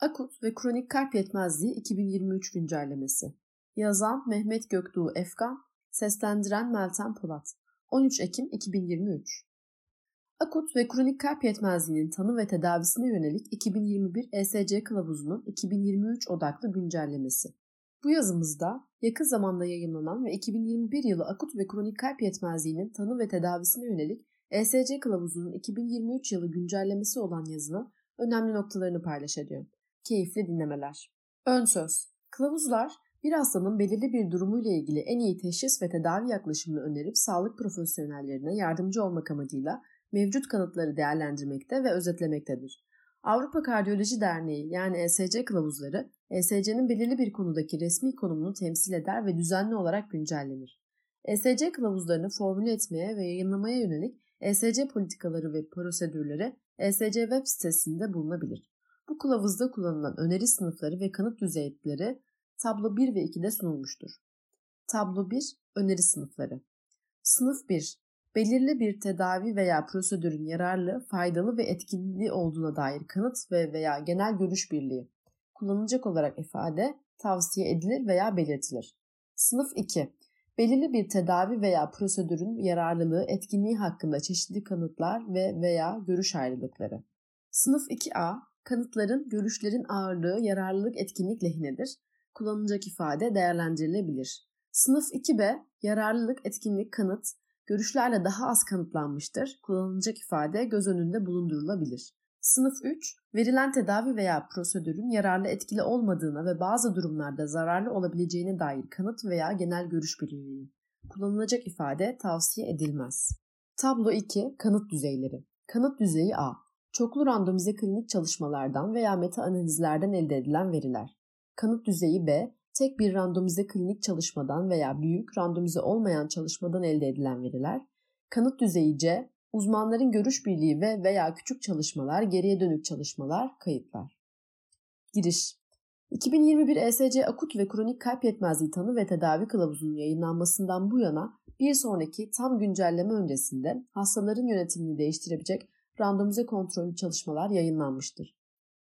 Akut ve kronik kalp yetmezliği 2023 güncellemesi. Yazan Mehmet Göktuğ Efkan, seslendiren Meltem Polat. 13 Ekim 2023. Akut ve kronik kalp yetmezliğinin tanı ve tedavisine yönelik 2021 ESC kılavuzunun 2023 odaklı güncellemesi. Bu yazımızda yakın zamanda yayınlanan ve 2021 yılı akut ve kronik kalp yetmezliğinin tanı ve tedavisine yönelik ESC kılavuzunun 2023 yılı güncellemesi olan yazının önemli noktalarını paylaşacağım. Keyifli dinlemeler. Ön söz. Kılavuzlar bir hastanın belirli bir durumuyla ilgili en iyi teşhis ve tedavi yaklaşımını önerip sağlık profesyonellerine yardımcı olmak amacıyla mevcut kanıtları değerlendirmekte ve özetlemektedir. Avrupa Kardiyoloji Derneği yani ESC kılavuzları, ESC'nin belirli bir konudaki resmi konumunu temsil eder ve düzenli olarak güncellenir. ESC kılavuzlarını formüle etmeye ve yayınlamaya yönelik ESC politikaları ve prosedürleri ESC web sitesinde bulunabilir. Bu kılavuzda kullanılan öneri sınıfları ve kanıt düzeyleri tablo 1 ve 2'de sunulmuştur. Tablo 1 öneri sınıfları. Sınıf 1 belirli bir tedavi veya prosedürün yararlı, faydalı ve etkili olduğuna dair kanıt ve veya genel görüş birliği. Kullanılacak olarak ifade tavsiye edilir veya belirtilir. Sınıf 2. Belirli bir tedavi veya prosedürün yararlılığı, etkinliği hakkında çeşitli kanıtlar ve veya görüş ayrılıkları. Sınıf 2A. Kanıtların, görüşlerin ağırlığı, yararlılık, etkinlik lehinedir. Kullanılacak ifade değerlendirilebilir. Sınıf 2B. Yararlılık, etkinlik, kanıt, görüşlerle daha az kanıtlanmıştır. Kullanılacak ifade göz önünde bulundurulabilir. Sınıf 3, verilen tedavi veya prosedürün yararlı etkili olmadığına ve bazı durumlarda zararlı olabileceğine dair kanıt veya genel görüş belirliği. Kullanılacak ifade tavsiye edilmez. Tablo 2, kanıt düzeyleri. Kanıt düzeyi A. Çoklu randomize klinik çalışmalardan veya meta analizlerden elde edilen veriler. Kanıt düzeyi B tek bir randomize klinik çalışmadan veya büyük randomize olmayan çalışmadan elde edilen veriler, kanıt düzeyi C, uzmanların görüş birliği ve veya küçük çalışmalar, geriye dönük çalışmalar, kayıtlar. Giriş 2021 ESC akut ve kronik kalp yetmezliği tanı ve tedavi kılavuzunun yayınlanmasından bu yana bir sonraki tam güncelleme öncesinde hastaların yönetimini değiştirebilecek randomize kontrollü çalışmalar yayınlanmıştır.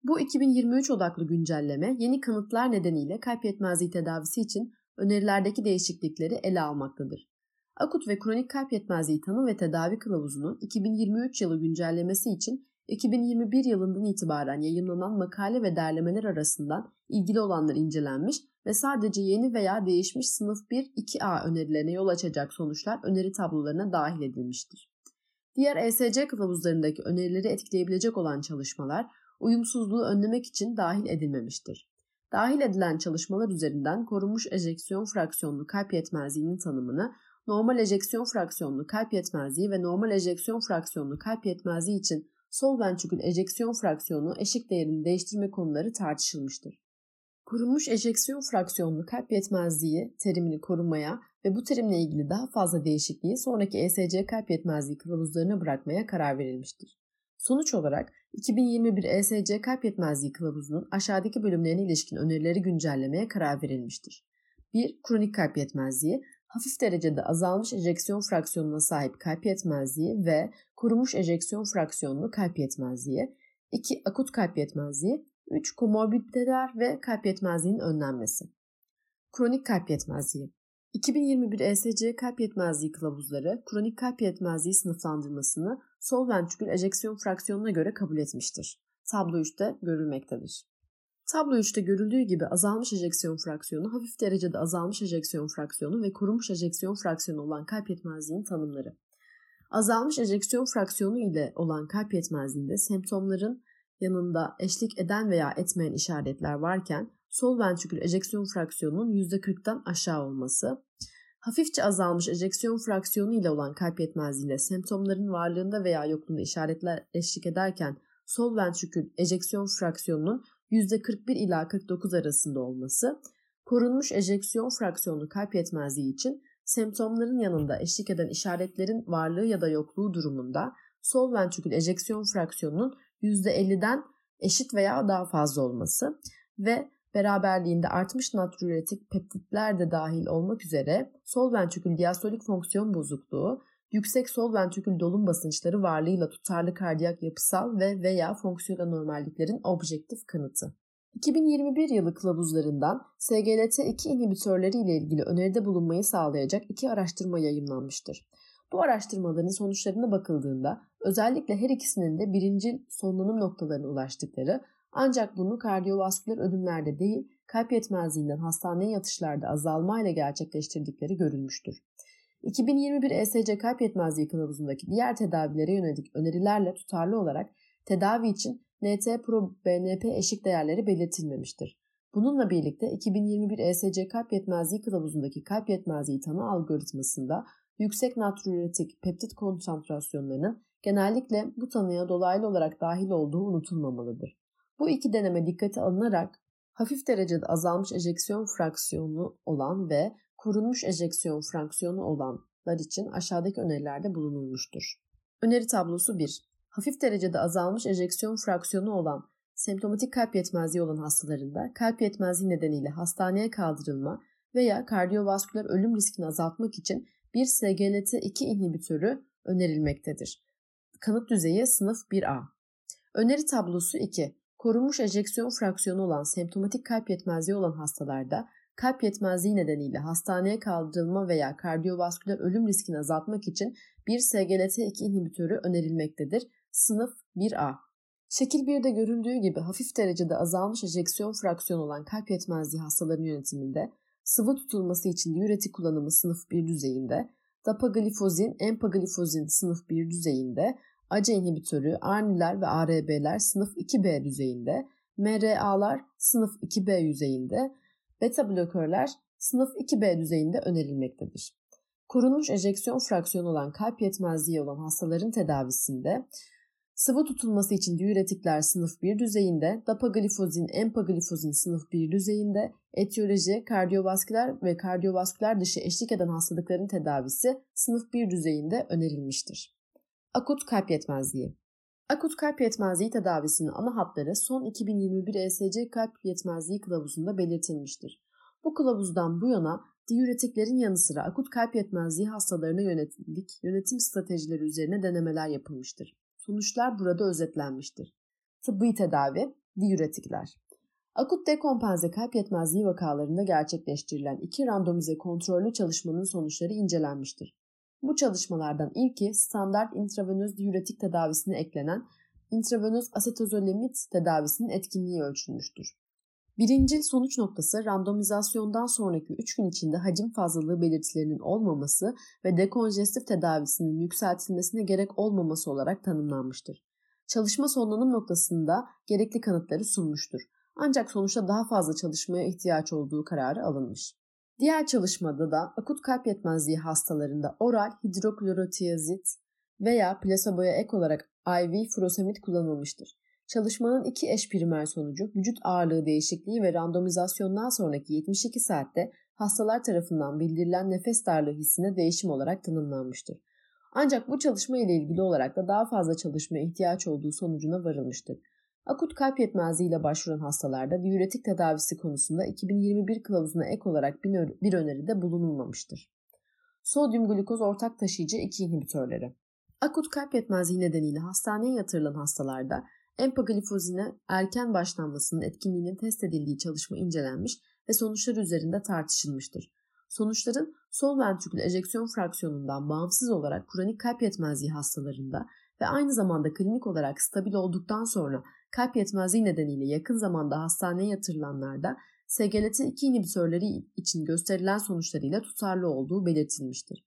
Bu 2023 odaklı güncelleme yeni kanıtlar nedeniyle kalp yetmezliği tedavisi için önerilerdeki değişiklikleri ele almaktadır. Akut ve kronik kalp yetmezliği tanı ve tedavi kılavuzunun 2023 yılı güncellemesi için 2021 yılından itibaren yayınlanan makale ve derlemeler arasından ilgili olanlar incelenmiş ve sadece yeni veya değişmiş sınıf 1-2A önerilerine yol açacak sonuçlar öneri tablolarına dahil edilmiştir. Diğer ESC kılavuzlarındaki önerileri etkileyebilecek olan çalışmalar uyumsuzluğu önlemek için dahil edilmemiştir. Dahil edilen çalışmalar üzerinden korunmuş ejeksiyon fraksiyonlu kalp yetmezliğinin tanımını, normal ejeksiyon fraksiyonlu kalp yetmezliği ve normal ejeksiyon fraksiyonlu kalp yetmezliği için sol ventrikül ejeksiyon fraksiyonu eşik değerini değiştirme konuları tartışılmıştır. Korunmuş ejeksiyon fraksiyonlu kalp yetmezliği terimini korumaya ve bu terimle ilgili daha fazla değişikliği sonraki ESC kalp yetmezliği kılavuzlarına bırakmaya karar verilmiştir. Sonuç olarak 2021 ESC kalp yetmezliği kılavuzunun aşağıdaki bölümlerine ilişkin önerileri güncellemeye karar verilmiştir. 1. Kronik kalp yetmezliği, hafif derecede azalmış ejeksiyon fraksiyonuna sahip kalp yetmezliği ve korunmuş ejeksiyon fraksiyonlu kalp yetmezliği. 2. Akut kalp yetmezliği. 3. Komorbiditeler ve kalp yetmezliğinin önlenmesi. Kronik kalp yetmezliği 2021 ESC kalp yetmezliği kılavuzları kronik kalp yetmezliği sınıflandırmasını sol ventrikül ejeksiyon fraksiyonuna göre kabul etmiştir. Tablo 3'te görülmektedir. Tablo 3'te görüldüğü gibi azalmış ejeksiyon fraksiyonu, hafif derecede azalmış ejeksiyon fraksiyonu ve korunmuş ejeksiyon fraksiyonu olan kalp yetmezliğinin tanımları. Azalmış ejeksiyon fraksiyonu ile olan kalp yetmezliğinde semptomların yanında eşlik eden veya etmeyen işaretler varken sol ventrikül ejeksiyon fraksiyonunun %40'dan aşağı olması, hafifçe azalmış ejeksiyon fraksiyonu ile olan kalp yetmezliğinde semptomların varlığında veya yokluğunda işaretler eşlik ederken sol ventrikül ejeksiyon fraksiyonunun %41 ila 49 arasında olması, korunmuş ejeksiyon fraksiyonlu kalp yetmezliği için semptomların yanında eşlik eden işaretlerin varlığı ya da yokluğu durumunda sol ventrikül ejeksiyon fraksiyonunun %50'den eşit veya daha fazla olması ve beraberliğinde artmış natriüretik peptitler de dahil olmak üzere sol ventrikül diastolik fonksiyon bozukluğu, yüksek sol ventrikül dolum basınçları varlığıyla tutarlı kardiyak yapısal ve veya fonksiyon anormalliklerin objektif kanıtı. 2021 yılı kılavuzlarından SGLT2 inhibitörleri ile ilgili öneride bulunmayı sağlayacak iki araştırma yayınlanmıştır. Bu araştırmaların sonuçlarına bakıldığında özellikle her ikisinin de birinci sonlanım noktalarına ulaştıkları ancak bunu kardiyovasküler ölümlerde değil kalp yetmezliğinden hastaneye yatışlarda azalmayla gerçekleştirdikleri görülmüştür. 2021 ESC kalp yetmezliği kılavuzundaki diğer tedavilere yönelik önerilerle tutarlı olarak tedavi için NT-pro-BNP eşik değerleri belirtilmemiştir. Bununla birlikte 2021 ESC kalp yetmezliği kılavuzundaki kalp yetmezliği tanı algoritmasında yüksek natriüretik peptit konsantrasyonlarının genellikle bu tanıya dolaylı olarak dahil olduğu unutulmamalıdır. Bu iki deneme dikkate alınarak hafif derecede azalmış ejeksiyon fraksiyonu olan ve korunmuş ejeksiyon fraksiyonu olanlar için aşağıdaki önerilerde bulunulmuştur. Öneri tablosu 1. Hafif derecede azalmış ejeksiyon fraksiyonu olan semptomatik kalp yetmezliği olan hastalarında kalp yetmezliği nedeniyle hastaneye kaldırılma veya kardiyovasküler ölüm riskini azaltmak için bir SGLT2 inhibitörü önerilmektedir. Kanıt düzeyi sınıf 1A. Öneri tablosu 2. Korunmuş ejeksiyon fraksiyonu olan semptomatik kalp yetmezliği olan hastalarda kalp yetmezliği nedeniyle hastaneye kaldırılma veya kardiyovasküler ölüm riskini azaltmak için bir SGLT2 inhibitörü önerilmektedir. Sınıf 1A. Şekil 1'de görüldüğü gibi hafif derecede azalmış ejeksiyon fraksiyonu olan kalp yetmezliği hastaların yönetiminde sıvı tutulması için diüretik kullanımı sınıf 1 düzeyinde, dapaglifozin, empaglifozin sınıf 1 düzeyinde, ACE inhibitörü, ARNİ'ler ve ARB'ler sınıf 2B düzeyinde, MRA'lar sınıf 2B yüzeyinde, beta blokörler sınıf 2B düzeyinde önerilmektedir. Korunmuş ejeksiyon fraksiyonu olan kalp yetmezliği olan hastaların tedavisinde Sıvı tutulması için diüretikler sınıf 1 düzeyinde, dapaglifozin, empaglifozin sınıf 1 düzeyinde, etiyoloji, kardiyovasküler ve kardiyovasküler dışı eşlik eden hastalıkların tedavisi sınıf 1 düzeyinde önerilmiştir. Akut kalp yetmezliği Akut kalp yetmezliği tedavisinin ana hatları son 2021 ESC kalp yetmezliği kılavuzunda belirtilmiştir. Bu kılavuzdan bu yana diüretiklerin yanı sıra akut kalp yetmezliği hastalarına yönelik yönetim stratejileri üzerine denemeler yapılmıştır. Sonuçlar burada özetlenmiştir. Tıbbi tedavi, diüretikler. Akut dekompanze kalp yetmezliği vakalarında gerçekleştirilen iki randomize kontrollü çalışmanın sonuçları incelenmiştir. Bu çalışmalardan ilki standart intravenöz diüretik tedavisine eklenen intravenöz asetozolemit tedavisinin etkinliği ölçülmüştür. Birincil sonuç noktası randomizasyondan sonraki 3 gün içinde hacim fazlalığı belirtilerinin olmaması ve dekonjestif tedavisinin yükseltilmesine gerek olmaması olarak tanımlanmıştır. Çalışma sonlanım noktasında gerekli kanıtları sunmuştur. Ancak sonuçta daha fazla çalışmaya ihtiyaç olduğu kararı alınmış. Diğer çalışmada da akut kalp yetmezliği hastalarında oral hidroklorotiazit veya plaseboya ek olarak IV furosemid kullanılmıştır. Çalışmanın iki eş primer sonucu vücut ağırlığı değişikliği ve randomizasyondan sonraki 72 saatte hastalar tarafından bildirilen nefes darlığı hissine değişim olarak tanımlanmıştır. Ancak bu çalışma ile ilgili olarak da daha fazla çalışmaya ihtiyaç olduğu sonucuna varılmıştır. Akut kalp yetmezliği ile başvuran hastalarda diüretik tedavisi konusunda 2021 kılavuzuna ek olarak bir öneride bulunulmamıştır. Sodyum glukoz ortak taşıyıcı 2 inhibitörleri Akut kalp yetmezliği nedeniyle hastaneye yatırılan hastalarda empaglifozine erken başlanmasının etkinliğinin test edildiği çalışma incelenmiş ve sonuçlar üzerinde tartışılmıştır. Sonuçların sol ventrikül ejeksiyon fraksiyonundan bağımsız olarak kronik kalp yetmezliği hastalarında ve aynı zamanda klinik olarak stabil olduktan sonra kalp yetmezliği nedeniyle yakın zamanda hastaneye yatırılanlarda SGLT2 inhibitörleri için gösterilen sonuçlarıyla tutarlı olduğu belirtilmiştir.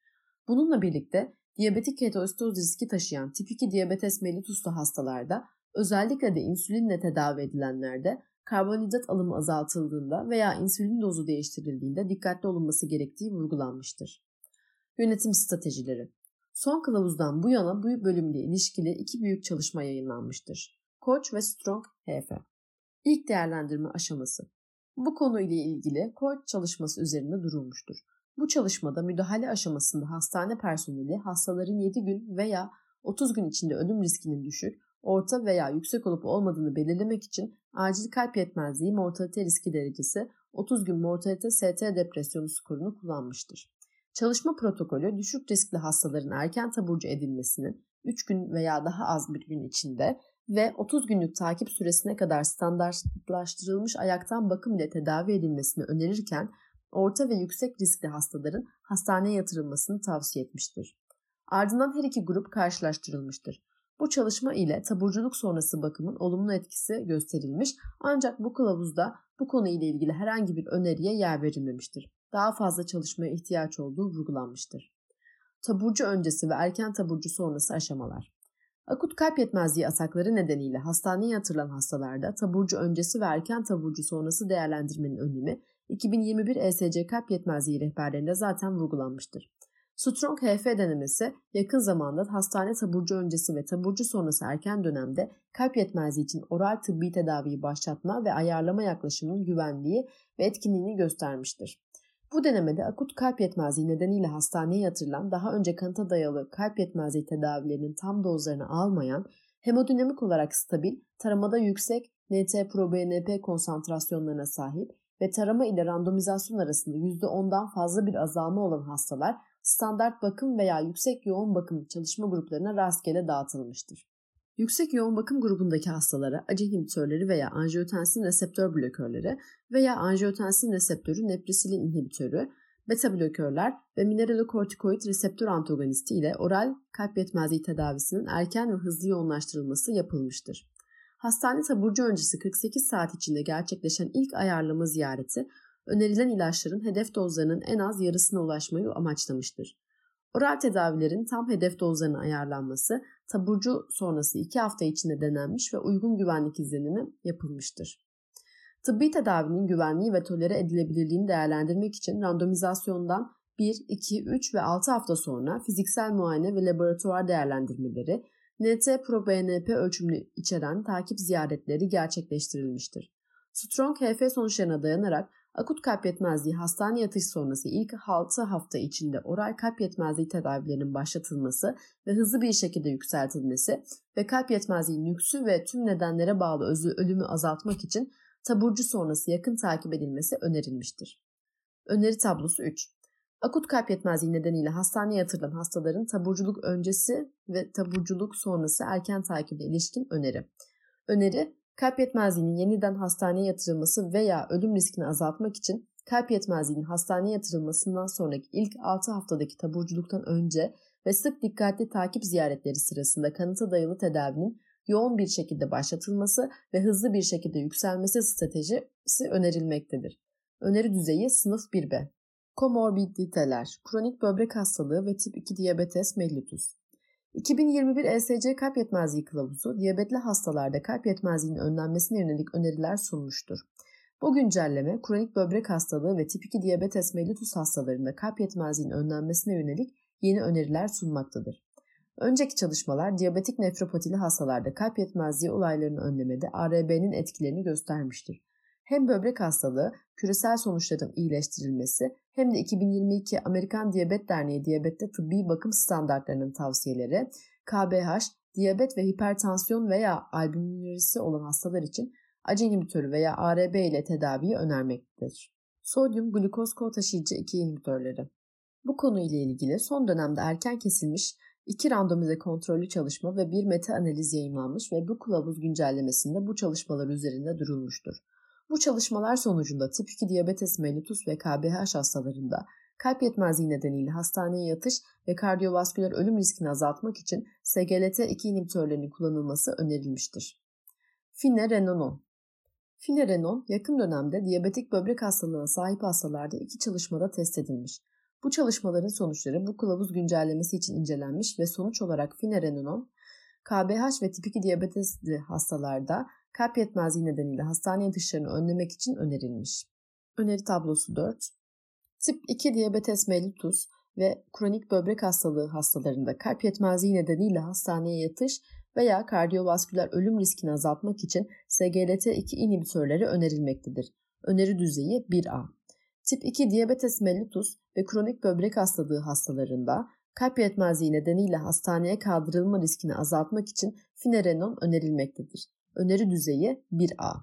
Bununla birlikte diyabetik ketoasistoz riski taşıyan tip 2 diyabetes mellituslu hastalarda Özellikle de insülinle tedavi edilenlerde karbonhidrat alımı azaltıldığında veya insülin dozu değiştirildiğinde dikkatli olunması gerektiği vurgulanmıştır. Yönetim stratejileri Son kılavuzdan bu yana bu bölümle ilişkili iki büyük çalışma yayınlanmıştır. Koç ve Strong HF. İlk değerlendirme aşaması. Bu konu ile ilgili Koç çalışması üzerinde durulmuştur. Bu çalışmada müdahale aşamasında hastane personeli hastaların 7 gün veya 30 gün içinde ölüm riskinin düşük, orta veya yüksek olup olmadığını belirlemek için acil kalp yetmezliği mortalite riski derecesi 30 gün mortalite ST depresyonu skorunu kullanmıştır. Çalışma protokolü düşük riskli hastaların erken taburcu edilmesinin 3 gün veya daha az bir gün içinde ve 30 günlük takip süresine kadar standartlaştırılmış ayaktan bakım ile tedavi edilmesini önerirken orta ve yüksek riskli hastaların hastaneye yatırılmasını tavsiye etmiştir. Ardından her iki grup karşılaştırılmıştır. Bu çalışma ile taburculuk sonrası bakımın olumlu etkisi gösterilmiş ancak bu kılavuzda bu konu ile ilgili herhangi bir öneriye yer verilmemiştir. Daha fazla çalışmaya ihtiyaç olduğu vurgulanmıştır. Taburcu öncesi ve erken taburcu sonrası aşamalar. Akut kalp yetmezliği atakları nedeniyle hastaneye yatırılan hastalarda taburcu öncesi ve erken taburcu sonrası değerlendirmenin önemi 2021 ESC kalp yetmezliği rehberlerinde zaten vurgulanmıştır. Strong HF denemesi yakın zamanda hastane taburcu öncesi ve taburcu sonrası erken dönemde kalp yetmezliği için oral tıbbi tedaviyi başlatma ve ayarlama yaklaşımının güvenliği ve etkinliğini göstermiştir. Bu denemede akut kalp yetmezliği nedeniyle hastaneye yatırılan daha önce kanıta dayalı kalp yetmezliği tedavilerinin tam dozlarını almayan, hemodinamik olarak stabil, taramada yüksek NT-proBNP konsantrasyonlarına sahip ve tarama ile randomizasyon arasında %10'dan fazla bir azalma olan hastalar standart bakım veya yüksek yoğun bakım çalışma gruplarına rastgele dağıtılmıştır. Yüksek yoğun bakım grubundaki hastalara acı inhibitörleri veya angiotensin reseptör blokörleri veya angiotensin reseptörü neprisilin inhibitörü, beta blokörler ve mineralokortikoid reseptör antagonisti ile oral kalp yetmezliği tedavisinin erken ve hızlı yoğunlaştırılması yapılmıştır. Hastane taburcu öncesi 48 saat içinde gerçekleşen ilk ayarlama ziyareti önerilen ilaçların hedef dozlarının en az yarısına ulaşmayı amaçlamıştır. Oral tedavilerin tam hedef dozlarına ayarlanması taburcu sonrası 2 hafta içinde denenmiş ve uygun güvenlik izlenimi yapılmıştır. Tıbbi tedavinin güvenliği ve tolere edilebilirliğini değerlendirmek için randomizasyondan 1, 2, 3 ve 6 hafta sonra fiziksel muayene ve laboratuvar değerlendirmeleri, NT-proBNP ölçümünü içeren takip ziyaretleri gerçekleştirilmiştir. Strong HF sonuçlarına dayanarak Akut kalp yetmezliği hastane yatış sonrası ilk 6 hafta içinde oral kalp yetmezliği tedavilerinin başlatılması ve hızlı bir şekilde yükseltilmesi ve kalp yetmezliği nüksü ve tüm nedenlere bağlı özü ölümü azaltmak için taburcu sonrası yakın takip edilmesi önerilmiştir. Öneri tablosu 3. Akut kalp yetmezliği nedeniyle hastaneye yatırılan hastaların taburculuk öncesi ve taburculuk sonrası erken takibe ilişkin öneri. Öneri, kalp yetmezliğinin yeniden hastaneye yatırılması veya ölüm riskini azaltmak için kalp yetmezliğinin hastaneye yatırılmasından sonraki ilk 6 haftadaki taburculuktan önce ve sık dikkatli takip ziyaretleri sırasında kanıta dayalı tedavinin yoğun bir şekilde başlatılması ve hızlı bir şekilde yükselmesi stratejisi önerilmektedir. Öneri düzeyi sınıf 1B. Komorbiditeler, kronik böbrek hastalığı ve tip 2 diyabetes mellitus. 2021 ESC kalp yetmezliği kılavuzu diyabetli hastalarda kalp yetmezliğinin önlenmesine yönelik öneriler sunmuştur. Bu güncelleme kronik böbrek hastalığı ve tip 2 diyabetes mellitus hastalarında kalp yetmezliğinin önlenmesine yönelik yeni öneriler sunmaktadır. Önceki çalışmalar diyabetik nefropatili hastalarda kalp yetmezliği olaylarını önlemede ARB'nin etkilerini göstermiştir. Hem böbrek hastalığı, küresel sonuçların iyileştirilmesi hem de 2022 Amerikan Diyabet Derneği diyabette tıbbi bakım standartlarının tavsiyeleri, KBH, diyabet ve hipertansiyon veya albüminorisi olan hastalar için acı inhibitörü veya ARB ile tedaviyi önermektedir. Sodyum glukoz taşıyıcı 2 inhibitörleri. Bu konu ile ilgili son dönemde erken kesilmiş iki randomize kontrollü çalışma ve bir meta analiz yayınlanmış ve bu kılavuz güncellemesinde bu çalışmalar üzerinde durulmuştur. Bu çalışmalar sonucunda tip 2 diyabetes mellitus ve KBH hastalarında kalp yetmezliği nedeniyle hastaneye yatış ve kardiyovasküler ölüm riskini azaltmak için SGLT2 inhibitörlerinin kullanılması önerilmiştir. Finerenon Finerenon yakın dönemde diyabetik böbrek hastalığına sahip hastalarda iki çalışmada test edilmiş. Bu çalışmaların sonuçları bu kılavuz güncellemesi için incelenmiş ve sonuç olarak finerenon KBH ve tip 2 diyabetesli hastalarda kalp yetmezliği nedeniyle hastane yatışlarını önlemek için önerilmiş. Öneri tablosu 4. Tip 2 diyabetes mellitus ve kronik böbrek hastalığı hastalarında kalp yetmezliği nedeniyle hastaneye yatış veya kardiyovasküler ölüm riskini azaltmak için SGLT2 inhibitörleri önerilmektedir. Öneri düzeyi 1A. Tip 2 diyabetes mellitus ve kronik böbrek hastalığı hastalarında kalp yetmezliği nedeniyle hastaneye kaldırılma riskini azaltmak için finerenon önerilmektedir. Öneri düzeyi 1A.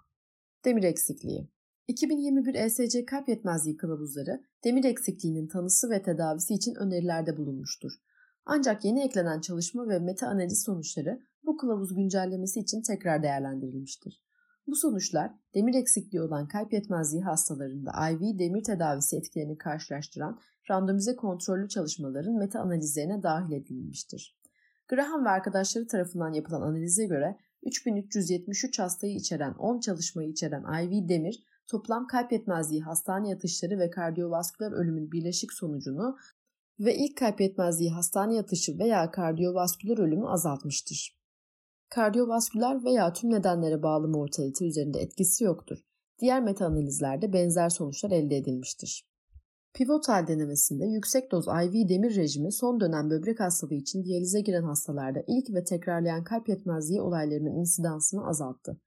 Demir eksikliği 2021 ESC kalp yetmezliği kılavuzları demir eksikliğinin tanısı ve tedavisi için önerilerde bulunmuştur. Ancak yeni eklenen çalışma ve meta analiz sonuçları bu kılavuz güncellemesi için tekrar değerlendirilmiştir. Bu sonuçlar demir eksikliği olan kalp yetmezliği hastalarında IV demir tedavisi etkilerini karşılaştıran randomize kontrollü çalışmaların meta analizlerine dahil edilmiştir. Graham ve arkadaşları tarafından yapılan analize göre 3373 hastayı içeren 10 çalışmayı içeren IV demir toplam kalp yetmezliği hastane yatışları ve kardiyovasküler ölümün birleşik sonucunu ve ilk kalp yetmezliği hastane yatışı veya kardiyovasküler ölümü azaltmıştır. Kardiyovasküler veya tüm nedenlere bağlı mortalite üzerinde etkisi yoktur. Diğer meta-analizlerde benzer sonuçlar elde edilmiştir. Pivotal denemesinde yüksek doz IV demir rejimi son dönem böbrek hastalığı için diyalize giren hastalarda ilk ve tekrarlayan kalp yetmezliği olaylarının insidansını azalttı.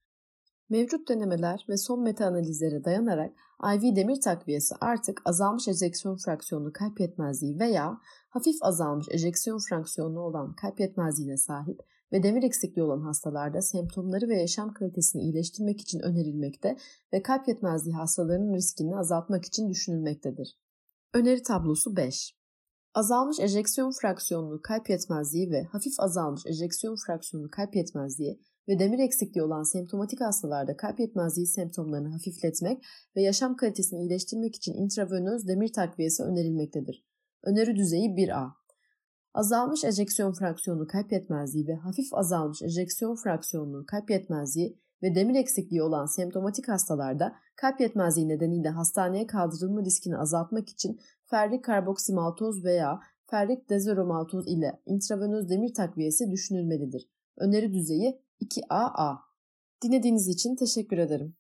Mevcut denemeler ve son meta-analizlere dayanarak IV demir takviyesi artık azalmış ejeksiyon fraksiyonlu kalp yetmezliği veya hafif azalmış ejeksiyon fraksiyonlu olan kalp yetmezliğine sahip ve demir eksikliği olan hastalarda semptomları ve yaşam kalitesini iyileştirmek için önerilmekte ve kalp yetmezliği hastalarının riskini azaltmak için düşünülmektedir. Öneri tablosu 5 Azalmış ejeksiyon fraksiyonlu kalp yetmezliği ve hafif azalmış ejeksiyon fraksiyonlu kalp yetmezliği ve demir eksikliği olan semptomatik hastalarda kalp yetmezliği semptomlarını hafifletmek ve yaşam kalitesini iyileştirmek için intravenöz demir takviyesi önerilmektedir. Öneri düzeyi 1A. Azalmış ejeksiyon fraksiyonu kalp yetmezliği ve hafif azalmış ejeksiyon fraksiyonlu kalp yetmezliği ve demir eksikliği olan semptomatik hastalarda kalp yetmezliği nedeniyle hastaneye kaldırılma riskini azaltmak için ferrik karboksimaltoz veya ferrik dezoromaltoz ile intravenöz demir takviyesi düşünülmelidir. Öneri düzeyi 2AA. Dinlediğiniz için teşekkür ederim.